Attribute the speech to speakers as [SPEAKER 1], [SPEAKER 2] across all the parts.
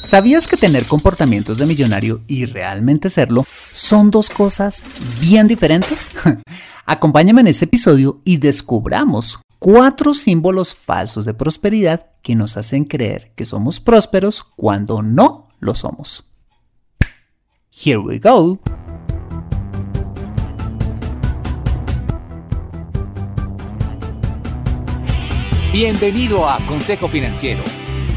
[SPEAKER 1] ¿Sabías que tener comportamientos de millonario y realmente serlo son dos cosas bien diferentes? Acompáñame en este episodio y descubramos cuatro símbolos falsos de prosperidad que nos hacen creer que somos prósperos cuando no lo somos. Here we go.
[SPEAKER 2] Bienvenido a Consejo Financiero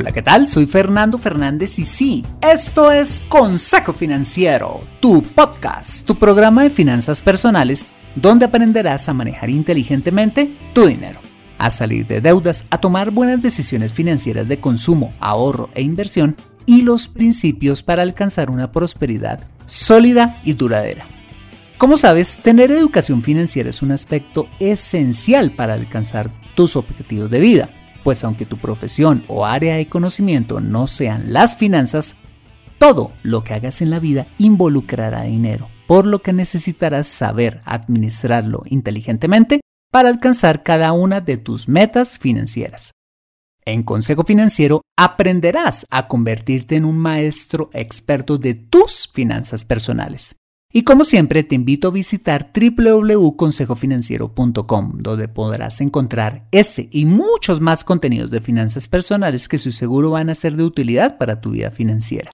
[SPEAKER 1] Hola, ¿qué tal? Soy Fernando Fernández y sí, esto es Consejo Financiero, tu podcast, tu programa de finanzas personales donde aprenderás a manejar inteligentemente tu dinero, a salir de deudas, a tomar buenas decisiones financieras de consumo, ahorro e inversión y los principios para alcanzar una prosperidad sólida y duradera. Como sabes, tener educación financiera es un aspecto esencial para alcanzar tus objetivos de vida pues aunque tu profesión o área de conocimiento no sean las finanzas, todo lo que hagas en la vida involucrará dinero, por lo que necesitarás saber administrarlo inteligentemente para alcanzar cada una de tus metas financieras. En Consejo Financiero aprenderás a convertirte en un maestro experto de tus finanzas personales. Y como siempre te invito a visitar www.consejofinanciero.com, donde podrás encontrar ese y muchos más contenidos de finanzas personales que su seguro van a ser de utilidad para tu vida financiera.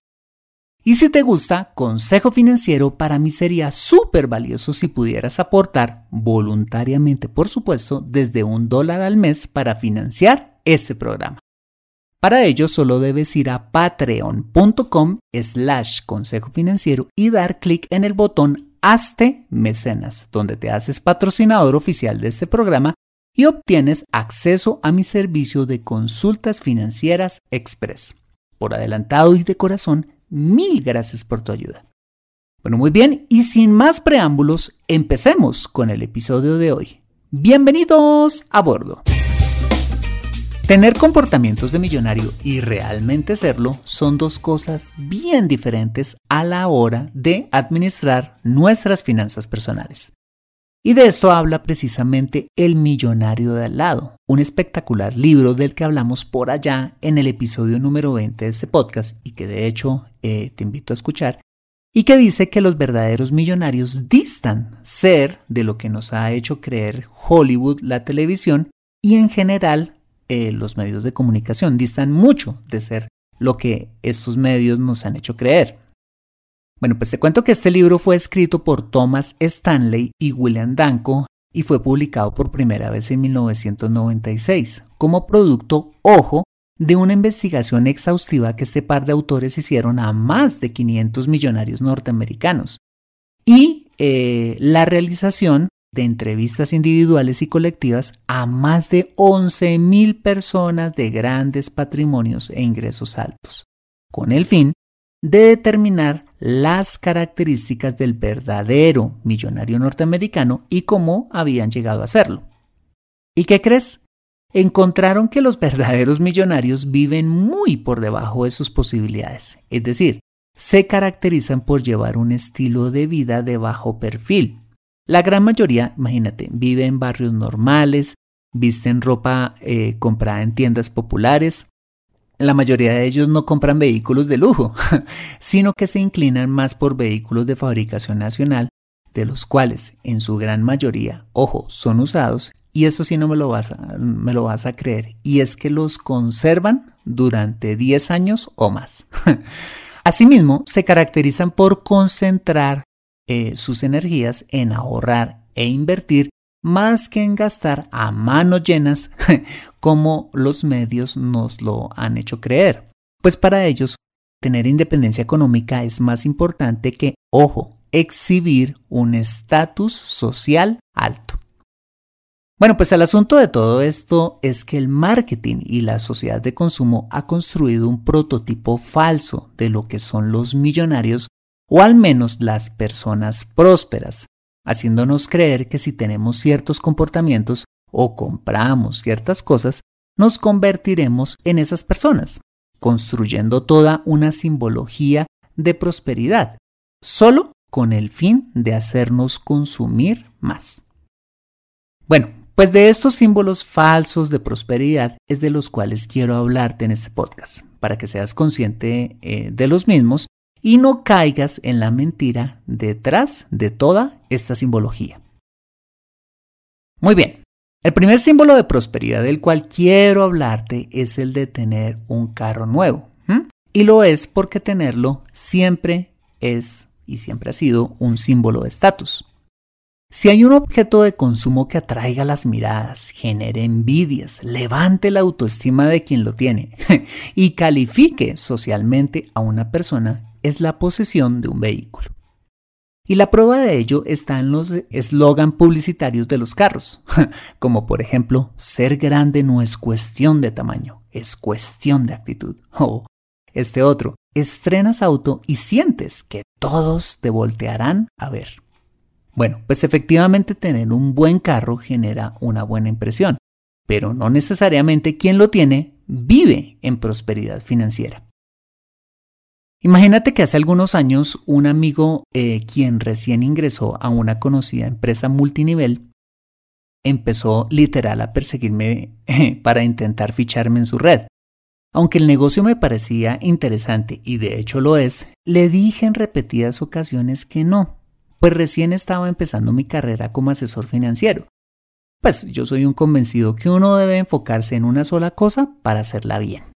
[SPEAKER 1] Y si te gusta, Consejo Financiero para mí sería súper valioso si pudieras aportar, voluntariamente por supuesto, desde un dólar al mes para financiar ese programa. Para ello solo debes ir a patreon.com slash consejo financiero y dar clic en el botón Hazte Mecenas, donde te haces patrocinador oficial de este programa y obtienes acceso a mi servicio de consultas financieras express. Por adelantado y de corazón, mil gracias por tu ayuda. Bueno, muy bien, y sin más preámbulos, empecemos con el episodio de hoy. Bienvenidos a bordo. Tener comportamientos de millonario y realmente serlo son dos cosas bien diferentes a la hora de administrar nuestras finanzas personales. Y de esto habla precisamente El Millonario de al lado, un espectacular libro del que hablamos por allá en el episodio número 20 de este podcast y que de hecho eh, te invito a escuchar, y que dice que los verdaderos millonarios distan ser de lo que nos ha hecho creer Hollywood, la televisión y en general eh, los medios de comunicación, distan mucho de ser lo que estos medios nos han hecho creer. Bueno, pues te cuento que este libro fue escrito por Thomas Stanley y William Danko y fue publicado por primera vez en 1996 como producto, ojo, de una investigación exhaustiva que este par de autores hicieron a más de 500 millonarios norteamericanos. Y eh, la realización de entrevistas individuales y colectivas a más de 11.000 personas de grandes patrimonios e ingresos altos, con el fin de determinar las características del verdadero millonario norteamericano y cómo habían llegado a serlo. ¿Y qué crees? Encontraron que los verdaderos millonarios viven muy por debajo de sus posibilidades, es decir, se caracterizan por llevar un estilo de vida de bajo perfil, la gran mayoría, imagínate, vive en barrios normales, visten ropa eh, comprada en tiendas populares. La mayoría de ellos no compran vehículos de lujo, sino que se inclinan más por vehículos de fabricación nacional, de los cuales en su gran mayoría, ojo, son usados, y eso sí no me lo vas a, me lo vas a creer, y es que los conservan durante 10 años o más. Asimismo, se caracterizan por concentrar eh, sus energías en ahorrar e invertir más que en gastar a manos llenas como los medios nos lo han hecho creer. Pues para ellos, tener independencia económica es más importante que, ojo, exhibir un estatus social alto. Bueno, pues el asunto de todo esto es que el marketing y la sociedad de consumo ha construido un prototipo falso de lo que son los millonarios o al menos las personas prósperas, haciéndonos creer que si tenemos ciertos comportamientos o compramos ciertas cosas, nos convertiremos en esas personas, construyendo toda una simbología de prosperidad, solo con el fin de hacernos consumir más. Bueno, pues de estos símbolos falsos de prosperidad es de los cuales quiero hablarte en este podcast, para que seas consciente eh, de los mismos y no caigas en la mentira detrás de toda esta simbología. Muy bien, el primer símbolo de prosperidad del cual quiero hablarte es el de tener un carro nuevo. Y lo es porque tenerlo siempre es y siempre ha sido un símbolo de estatus. Si hay un objeto de consumo que atraiga las miradas, genere envidias, levante la autoestima de quien lo tiene y califique socialmente a una persona, es la posesión de un vehículo. Y la prueba de ello está en los eslogan publicitarios de los carros, como por ejemplo, ser grande no es cuestión de tamaño, es cuestión de actitud. O este otro, estrenas auto y sientes que todos te voltearán a ver. Bueno, pues efectivamente tener un buen carro genera una buena impresión, pero no necesariamente quien lo tiene vive en prosperidad financiera. Imagínate que hace algunos años un amigo eh, quien recién ingresó a una conocida empresa multinivel empezó literal a perseguirme para intentar ficharme en su red. Aunque el negocio me parecía interesante y de hecho lo es, le dije en repetidas ocasiones que no, pues recién estaba empezando mi carrera como asesor financiero. Pues yo soy un convencido que uno debe enfocarse en una sola cosa para hacerla bien.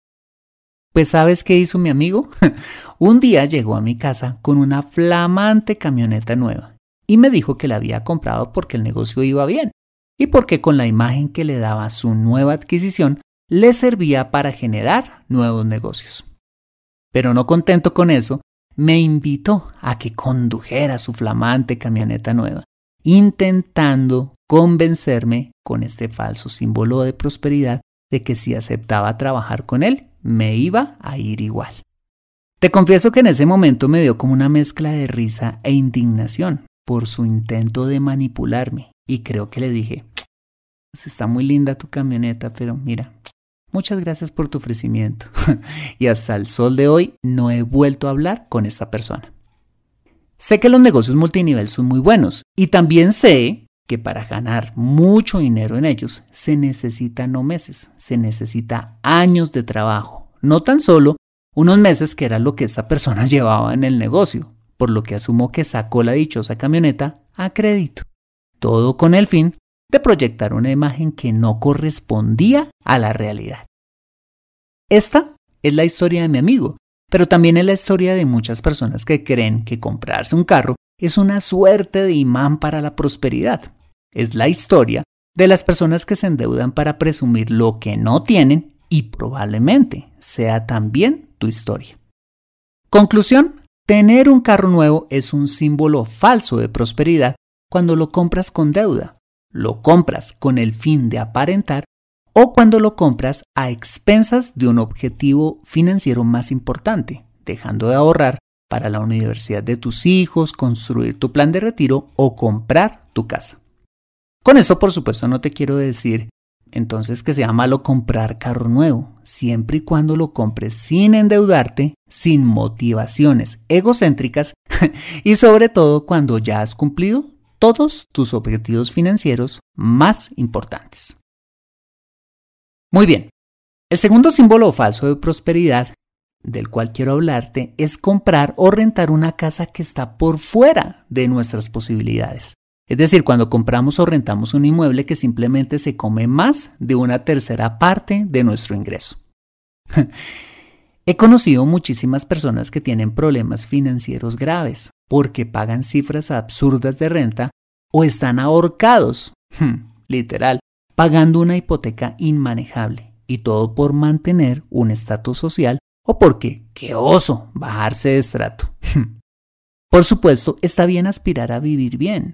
[SPEAKER 1] Pues sabes qué hizo mi amigo? un día llegó a mi casa con una flamante camioneta nueva y me dijo que la había comprado porque el negocio iba bien y porque con la imagen que le daba su nueva adquisición le servía para generar nuevos negocios. Pero no contento con eso, me invitó a que condujera su flamante camioneta nueva, intentando convencerme con este falso símbolo de prosperidad de que si aceptaba trabajar con él, me iba a ir igual. Te confieso que en ese momento me dio como una mezcla de risa e indignación por su intento de manipularme y creo que le dije, está muy linda tu camioneta, pero mira, Muchas gracias por tu ofrecimiento. y hasta el sol de hoy no he vuelto a hablar con esa persona. Sé que los negocios multinivel son muy buenos y también sé que para ganar mucho dinero en ellos se necesitan no meses, se necesita años de trabajo, no tan solo unos meses que era lo que esa persona llevaba en el negocio, por lo que asumo que sacó la dichosa camioneta a crédito. Todo con el fin de proyectar una imagen que no correspondía a la realidad. Esta es la historia de mi amigo, pero también es la historia de muchas personas que creen que comprarse un carro es una suerte de imán para la prosperidad. Es la historia de las personas que se endeudan para presumir lo que no tienen y probablemente sea también tu historia. Conclusión, tener un carro nuevo es un símbolo falso de prosperidad cuando lo compras con deuda lo compras con el fin de aparentar o cuando lo compras a expensas de un objetivo financiero más importante, dejando de ahorrar para la universidad de tus hijos, construir tu plan de retiro o comprar tu casa. Con eso, por supuesto, no te quiero decir entonces que sea malo comprar carro nuevo, siempre y cuando lo compres sin endeudarte, sin motivaciones egocéntricas y sobre todo cuando ya has cumplido todos tus objetivos financieros más importantes. Muy bien, el segundo símbolo falso de prosperidad del cual quiero hablarte es comprar o rentar una casa que está por fuera de nuestras posibilidades. Es decir, cuando compramos o rentamos un inmueble que simplemente se come más de una tercera parte de nuestro ingreso. He conocido muchísimas personas que tienen problemas financieros graves porque pagan cifras absurdas de renta o están ahorcados, literal, pagando una hipoteca inmanejable y todo por mantener un estatus social o porque, qué oso, bajarse de estrato. Por supuesto, está bien aspirar a vivir bien,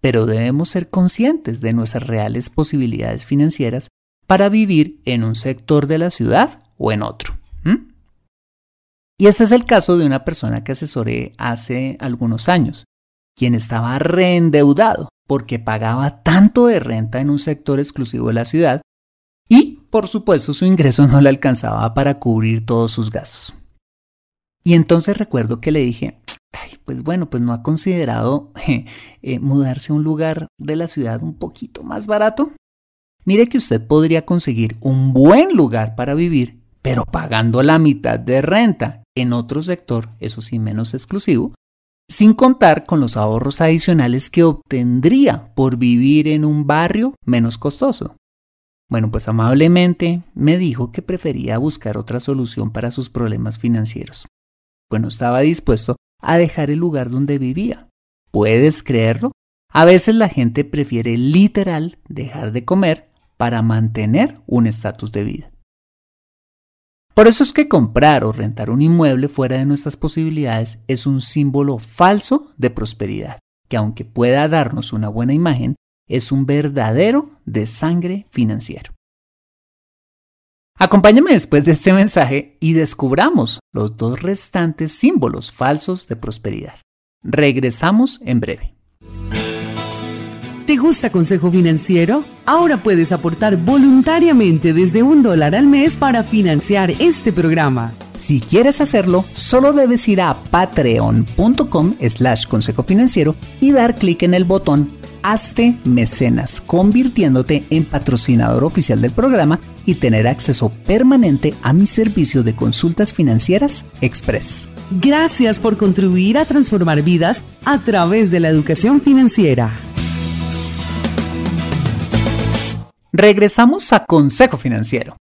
[SPEAKER 1] pero debemos ser conscientes de nuestras reales posibilidades financieras para vivir en un sector de la ciudad o en otro. Y ese es el caso de una persona que asesoré hace algunos años, quien estaba reendeudado porque pagaba tanto de renta en un sector exclusivo de la ciudad y, por supuesto, su ingreso no le alcanzaba para cubrir todos sus gastos. Y entonces recuerdo que le dije, pues bueno, pues no ha considerado eh, mudarse a un lugar de la ciudad un poquito más barato. Mire que usted podría conseguir un buen lugar para vivir, pero pagando la mitad de renta en otro sector, eso sí menos exclusivo, sin contar con los ahorros adicionales que obtendría por vivir en un barrio menos costoso. Bueno, pues amablemente me dijo que prefería buscar otra solución para sus problemas financieros. Bueno, estaba dispuesto a dejar el lugar donde vivía. ¿Puedes creerlo? A veces la gente prefiere literal dejar de comer para mantener un estatus de vida. Por eso es que comprar o rentar un inmueble fuera de nuestras posibilidades es un símbolo falso de prosperidad, que aunque pueda darnos una buena imagen, es un verdadero de sangre financiero. Acompáñame después de este mensaje y descubramos los dos restantes símbolos falsos de prosperidad. Regresamos en breve.
[SPEAKER 3] ¿Te gusta Consejo Financiero? Ahora puedes aportar voluntariamente desde un dólar al mes para financiar este programa.
[SPEAKER 1] Si quieres hacerlo, solo debes ir a patreon.com slash consejo financiero y dar clic en el botón Hazte mecenas, convirtiéndote en patrocinador oficial del programa y tener acceso permanente a mi servicio de consultas financieras Express.
[SPEAKER 3] Gracias por contribuir a transformar vidas a través de la educación financiera.
[SPEAKER 1] Regresamos a Consejo Financiero.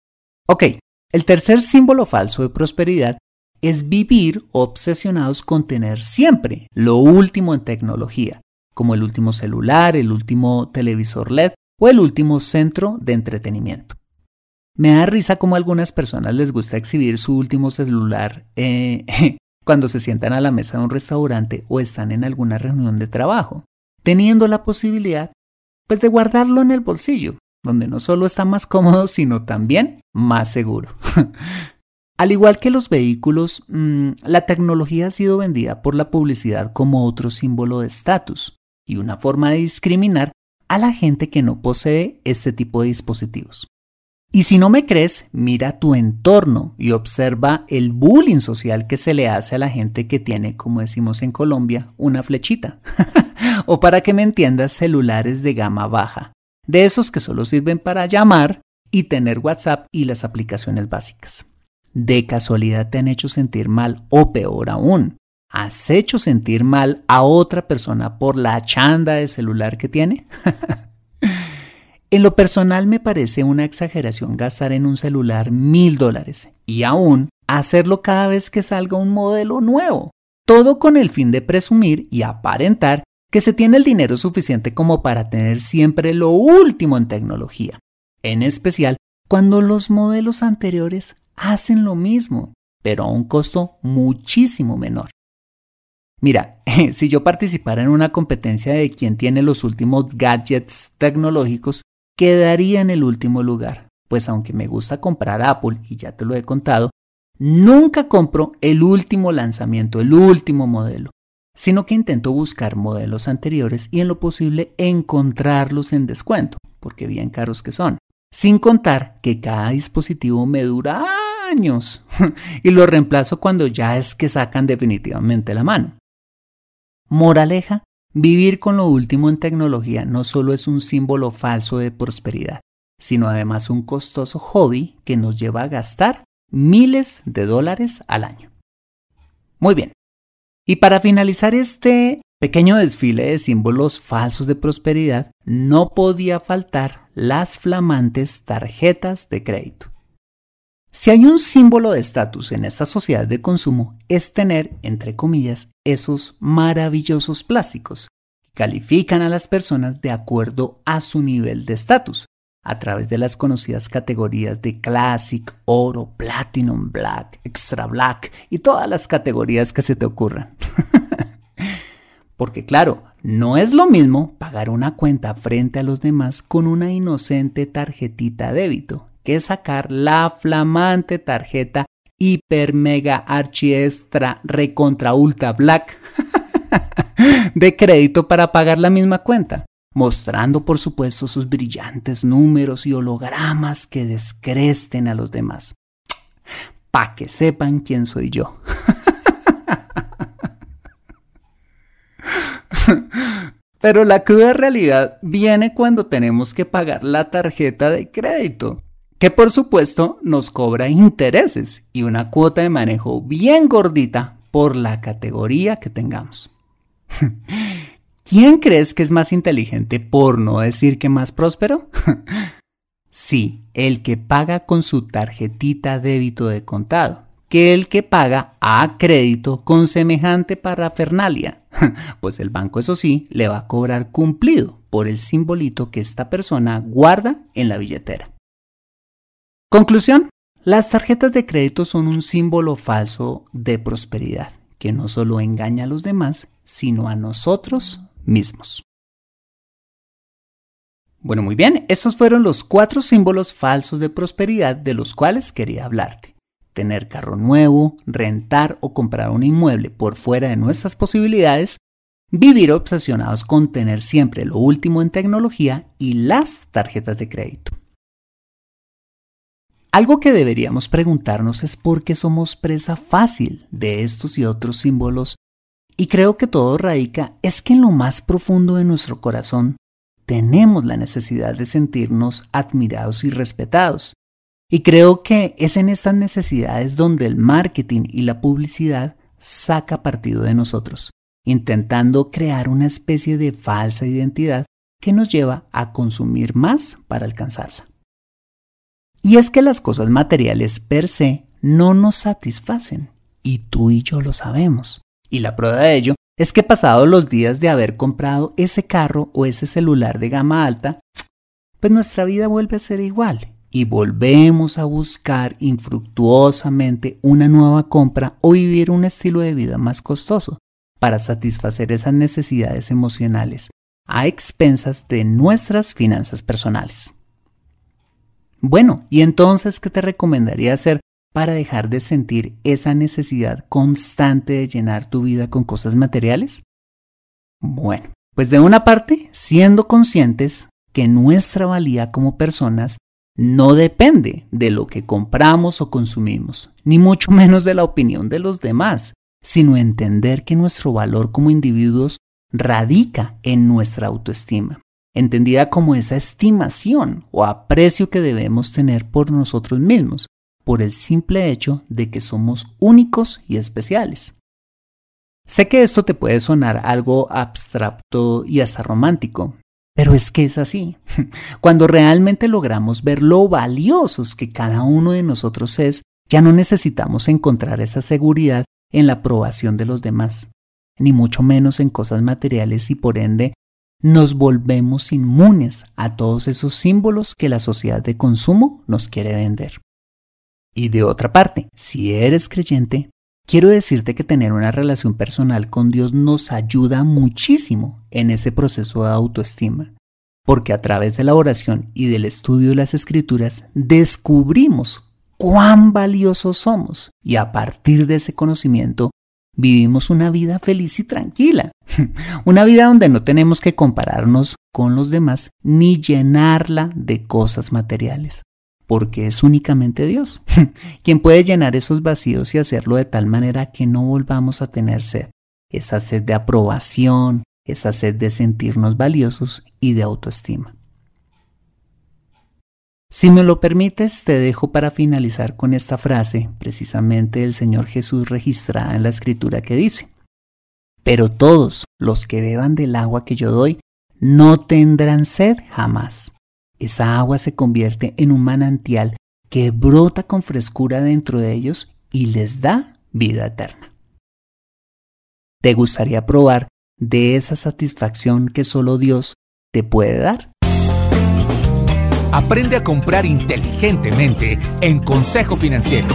[SPEAKER 1] Ok, el tercer símbolo falso de prosperidad es vivir obsesionados con tener siempre lo último en tecnología, como el último celular, el último televisor LED o el último centro de entretenimiento. Me da risa como a algunas personas les gusta exhibir su último celular eh, cuando se sientan a la mesa de un restaurante o están en alguna reunión de trabajo, teniendo la posibilidad pues de guardarlo en el bolsillo, donde no solo está más cómodo, sino también más seguro. Al igual que los vehículos, mm, la tecnología ha sido vendida por la publicidad como otro símbolo de estatus y una forma de discriminar a la gente que no posee este tipo de dispositivos. Y si no me crees, mira tu entorno y observa el bullying social que se le hace a la gente que tiene, como decimos en Colombia, una flechita. o para que me entiendas, celulares de gama baja de esos que solo sirven para llamar y tener WhatsApp y las aplicaciones básicas. ¿De casualidad te han hecho sentir mal o peor aún? ¿Has hecho sentir mal a otra persona por la chanda de celular que tiene? en lo personal me parece una exageración gastar en un celular mil dólares y aún hacerlo cada vez que salga un modelo nuevo. Todo con el fin de presumir y aparentar que se tiene el dinero suficiente como para tener siempre lo último en tecnología, en especial cuando los modelos anteriores hacen lo mismo, pero a un costo muchísimo menor. Mira, si yo participara en una competencia de quien tiene los últimos gadgets tecnológicos, quedaría en el último lugar, pues aunque me gusta comprar Apple, y ya te lo he contado, nunca compro el último lanzamiento, el último modelo sino que intento buscar modelos anteriores y en lo posible encontrarlos en descuento, porque bien caros que son. Sin contar que cada dispositivo me dura años y lo reemplazo cuando ya es que sacan definitivamente la mano. Moraleja, vivir con lo último en tecnología no solo es un símbolo falso de prosperidad, sino además un costoso hobby que nos lleva a gastar miles de dólares al año. Muy bien, y para finalizar este pequeño desfile de símbolos falsos de prosperidad, no podía faltar las flamantes tarjetas de crédito. Si hay un símbolo de estatus en esta sociedad de consumo, es tener, entre comillas, esos maravillosos plásticos que califican a las personas de acuerdo a su nivel de estatus, a través de las conocidas categorías de Classic, Oro, Platinum, Black, Extra Black y todas las categorías que se te ocurran. Porque claro, no es lo mismo pagar una cuenta frente a los demás con una inocente tarjetita débito que sacar la flamante tarjeta hiper mega archi extra recontra ultra black de crédito para pagar la misma cuenta, mostrando por supuesto sus brillantes números y hologramas que descresten a los demás. Pa' que sepan quién soy yo. Pero la cruda realidad viene cuando tenemos que pagar la tarjeta de crédito, que por supuesto nos cobra intereses y una cuota de manejo bien gordita por la categoría que tengamos. ¿Quién crees que es más inteligente por no decir que más próspero? sí, el que paga con su tarjetita débito de contado, que el que paga a crédito con semejante parafernalia. Pues el banco, eso sí, le va a cobrar cumplido por el simbolito que esta persona guarda en la billetera. Conclusión, las tarjetas de crédito son un símbolo falso de prosperidad que no solo engaña a los demás, sino a nosotros mismos. Bueno, muy bien, estos fueron los cuatro símbolos falsos de prosperidad de los cuales quería hablarte. Tener carro nuevo, rentar o comprar un inmueble por fuera de nuestras posibilidades, vivir obsesionados con tener siempre lo último en tecnología y las tarjetas de crédito. Algo que deberíamos preguntarnos es por qué somos presa fácil de estos y otros símbolos y creo que todo radica es que en lo más profundo de nuestro corazón tenemos la necesidad de sentirnos admirados y respetados. Y creo que es en estas necesidades donde el marketing y la publicidad saca partido de nosotros, intentando crear una especie de falsa identidad que nos lleva a consumir más para alcanzarla. Y es que las cosas materiales per se no nos satisfacen, y tú y yo lo sabemos. Y la prueba de ello es que pasados los días de haber comprado ese carro o ese celular de gama alta, pues nuestra vida vuelve a ser igual y volvemos a buscar infructuosamente una nueva compra o vivir un estilo de vida más costoso para satisfacer esas necesidades emocionales a expensas de nuestras finanzas personales. Bueno, ¿y entonces qué te recomendaría hacer para dejar de sentir esa necesidad constante de llenar tu vida con cosas materiales? Bueno, pues de una parte, siendo conscientes que nuestra valía como personas no depende de lo que compramos o consumimos, ni mucho menos de la opinión de los demás, sino entender que nuestro valor como individuos radica en nuestra autoestima entendida como esa estimación o aprecio que debemos tener por nosotros mismos, por el simple hecho de que somos únicos y especiales. Sé que esto te puede sonar algo abstracto y hasta romántico, pero es que es así. Cuando realmente logramos ver lo valiosos que cada uno de nosotros es, ya no necesitamos encontrar esa seguridad en la aprobación de los demás, ni mucho menos en cosas materiales y por ende nos volvemos inmunes a todos esos símbolos que la sociedad de consumo nos quiere vender. Y de otra parte, si eres creyente, quiero decirte que tener una relación personal con Dios nos ayuda muchísimo en ese proceso de autoestima, porque a través de la oración y del estudio de las escrituras descubrimos cuán valiosos somos y a partir de ese conocimiento vivimos una vida feliz y tranquila. Una vida donde no tenemos que compararnos con los demás ni llenarla de cosas materiales, porque es únicamente Dios quien puede llenar esos vacíos y hacerlo de tal manera que no volvamos a tener sed, esa sed de aprobación, esa sed de sentirnos valiosos y de autoestima. Si me lo permites, te dejo para finalizar con esta frase, precisamente del Señor Jesús registrada en la escritura que dice, Pero todos los que beban del agua que yo doy no tendrán sed jamás. Esa agua se convierte en un manantial que brota con frescura dentro de ellos y les da vida eterna. ¿Te gustaría probar de esa satisfacción que solo Dios te puede dar?
[SPEAKER 2] Aprende a comprar inteligentemente en Consejo Financiero.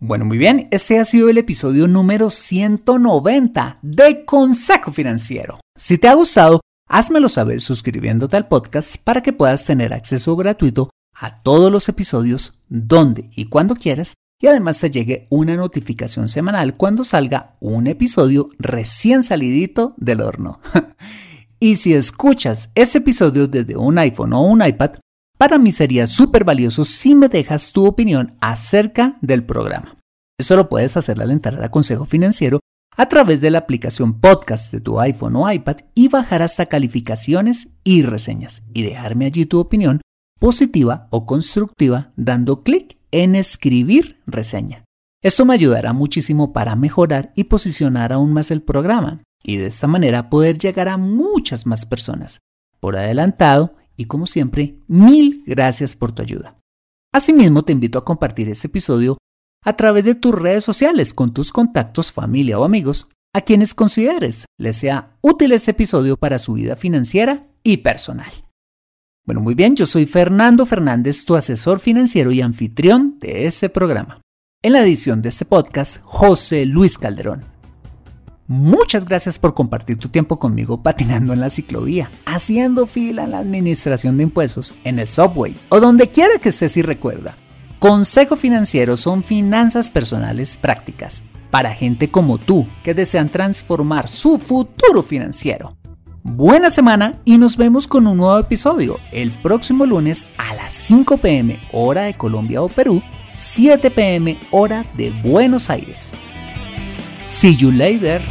[SPEAKER 1] Bueno, muy bien, este ha sido el episodio número 190 de Consejo Financiero. Si te ha gustado, házmelo saber suscribiéndote al podcast para que puedas tener acceso gratuito a todos los episodios donde y cuando quieras y además te llegue una notificación semanal cuando salga un episodio recién salidito del horno. y si escuchas ese episodio desde un iPhone o un iPad, para mí sería súper valioso si me dejas tu opinión acerca del programa. Eso lo puedes hacer al entrar a Consejo Financiero a través de la aplicación podcast de tu iPhone o iPad y bajar hasta calificaciones y reseñas y dejarme allí tu opinión positiva o constructiva dando clic en escribir reseña. Esto me ayudará muchísimo para mejorar y posicionar aún más el programa y de esta manera poder llegar a muchas más personas. Por adelantado, y como siempre, mil gracias por tu ayuda. Asimismo, te invito a compartir este episodio a través de tus redes sociales con tus contactos, familia o amigos a quienes consideres les sea útil este episodio para su vida financiera y personal. Bueno, muy bien, yo soy Fernando Fernández, tu asesor financiero y anfitrión de este programa. En la edición de este podcast, José Luis Calderón. Muchas gracias por compartir tu tiempo conmigo patinando en la ciclovía, haciendo fila en la administración de impuestos, en el subway o donde quiera que estés y recuerda. Consejo Financiero son finanzas personales prácticas para gente como tú que desean transformar su futuro financiero. Buena semana y nos vemos con un nuevo episodio el próximo lunes a las 5 pm hora de Colombia o Perú, 7 pm hora de Buenos Aires. See you later.